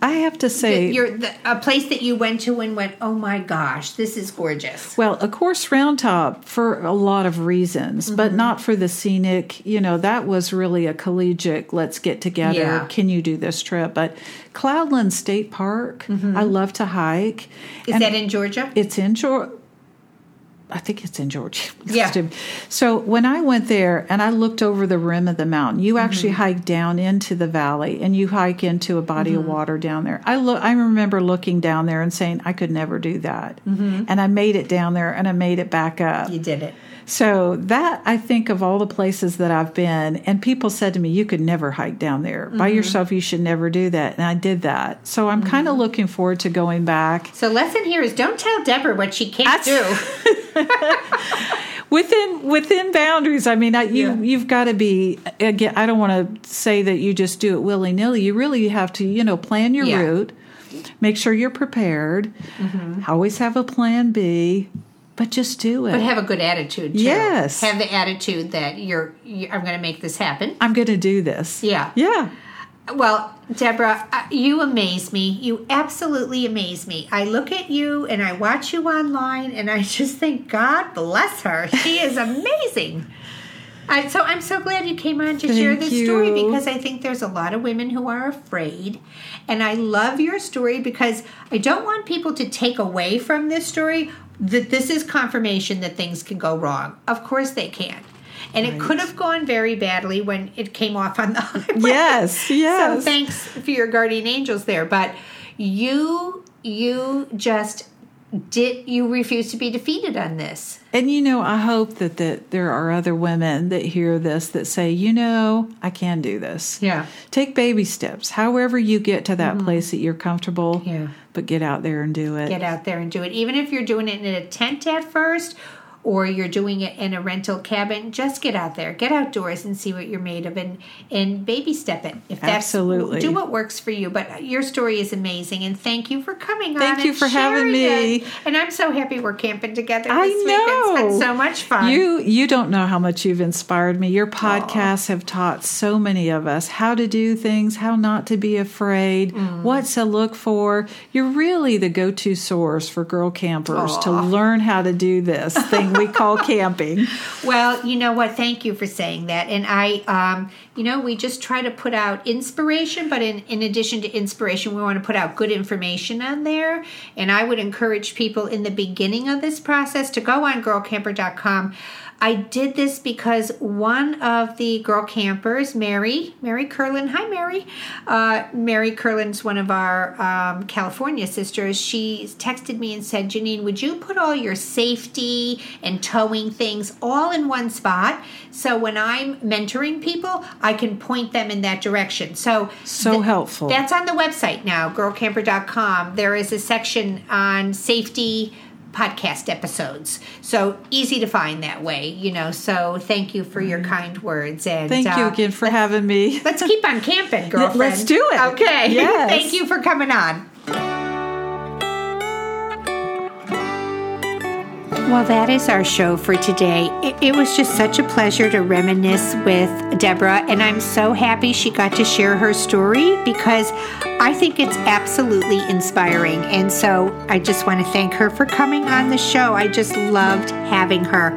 I have to say, you're the, a place that you went to and went, oh my gosh, this is gorgeous. Well, of course, Round Top for a lot of reasons, mm-hmm. but not for the scenic. You know, that was really a collegiate. Let's get together. Yeah. Can you do this trip? But Cloudland State Park, mm-hmm. I love to hike. Is and that in Georgia? It's in Georgia. I think it's in Georgia. *laughs* Yeah. So when I went there and I looked over the rim of the mountain, you actually mm-hmm. hike down into the valley and you hike into a body mm-hmm. of water down there. I look. I remember looking down there and saying I could never do that, mm-hmm. and I made it down there and I made it back up. You did it. So that I think of all the places that I've been, and people said to me, "You could never hike down there by mm-hmm. yourself. You should never do that." And I did that. So I'm mm-hmm. kind of looking forward to going back. So lesson here is don't tell Deborah what she can't do. *laughs* within within boundaries. I mean, I, you yeah. you've got to be again. I don't want to say that you just do it willy nilly. You really have to, you know, plan your yeah. route. Make sure you're prepared. Mm-hmm. Always have a plan B but just do it. But have a good attitude too. Yes. Have the attitude that you're, you're I'm going to make this happen. I'm going to do this. Yeah. Yeah. Well, Deborah, uh, you amaze me. You absolutely amaze me. I look at you and I watch you online and I just think, God bless her. She is amazing. I, so I'm so glad you came on to Thank share this you. story because I think there's a lot of women who are afraid. And I love your story because I don't want people to take away from this story that this is confirmation that things can go wrong. Of course they can. And right. it could have gone very badly when it came off on the *laughs* highway. Yes, yes. So thanks for your guardian angels there. But you you just did you refuse to be defeated on this and you know i hope that, that there are other women that hear this that say you know i can do this. Yeah. Take baby steps however you get to that mm-hmm. place that you're comfortable yeah. but get out there and do it. Get out there and do it. Even if you're doing it in a tent at first or you're doing it in a rental cabin, just get out there, get outdoors and see what you're made of and and baby step it. If that's Absolutely. do what works for you. But your story is amazing and thank you for coming thank on. Thank you for having me. It. And I'm so happy we're camping together I know. week. It's been so much fun. You you don't know how much you've inspired me. Your podcasts Aww. have taught so many of us how to do things, how not to be afraid, mm. what to look for. You're really the go-to source for girl campers Aww. to learn how to do this thing we call camping. *laughs* Well, you know what? Thank you for saying that. And I, um, you know, we just try to put out inspiration, but in, in addition to inspiration, we want to put out good information on there. And I would encourage people in the beginning of this process to go on girlcamper.com I did this because one of the girl campers, Mary, Mary Curlin, hi Mary, uh, Mary Curlin's one of our um, California sisters. She texted me and said, Janine, would you put all your safety and towing things all in one spot. So when I'm mentoring people, I can point them in that direction. So so th- helpful. That's on the website now, girlcamper.com. There is a section on safety podcast episodes. So easy to find that way, you know. So thank you for your kind words and thank uh, you again for having me. Let's keep on camping, girlfriend. *laughs* let's do it. Okay. *laughs* Yes. thank you for coming on. Well, that is our show for today. It, it, was just such a pleasure to reminisce with Deborah, and I'm so happy she got to share her story because I think it's absolutely inspiring. And so I just want to thank her for coming on the show. I just loved having her.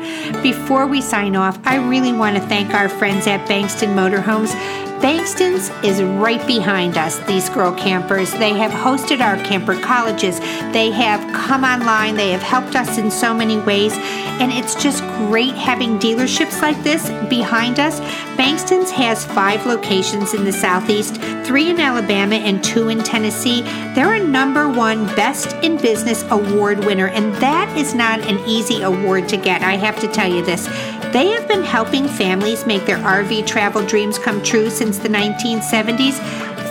Before we sign off, I really want to thank our friends at Bankston Motorhomes Bankston's is right behind us, these girl campers. They have hosted our camper colleges. They have come online. They have helped us in so many ways. And it's just great having dealerships like this behind us. Bankston's has five locations in the Southeast, three in Alabama and two in Tennessee. They're a number one Best in Business award winner, and that is not an easy award to get. I have to tell you this. They have been helping families make their RV travel dreams come true since the 1970s.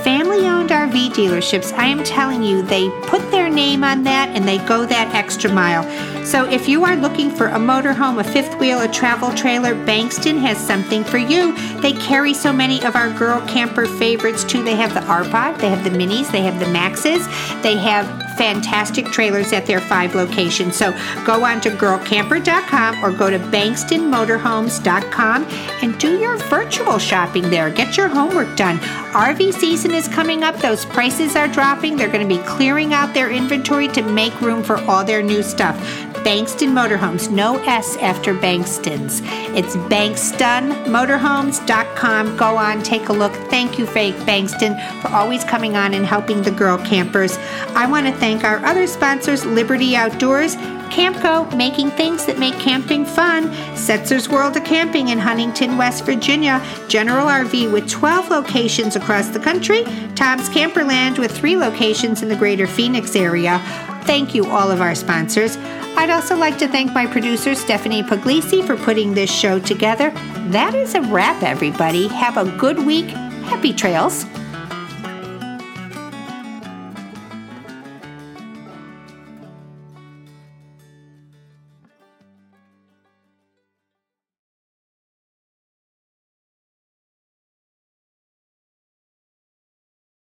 Family owned RV dealerships, I am telling you, they put their name on that and they go that extra mile. So if you are looking for a motorhome, a fifth wheel, a travel trailer, Bankston has something for you. They carry so many of our girl camper favorites too. They have the R-Pod, they have the Minis, they have the Maxes, they have fantastic trailers at their five locations. So go on to girlcamper.com or go to bankstonmotorhomes.com and do your virtual shopping there. Get your homework done. RV season is coming up. Those prices are dropping. They're going to be clearing out their inventory to make room for all their new stuff. Bankston Motorhomes, no S after Bankston's. It's bankstonmotorhomes.com. Go on, take a look. Thank you, Fake Bankston, for always coming on and helping the girl campers. I want to thank our other sponsors, Liberty Outdoors. Camco, making things that make camping fun. Setzer's World of Camping in Huntington, West Virginia. General RV with 12 locations across the country. Tom's Camperland with three locations in the greater Phoenix area. Thank you, all of our sponsors. I'd also like to thank my producer, Stephanie Puglisi, for putting this show together. That is a wrap, everybody. Have a good week. Happy trails.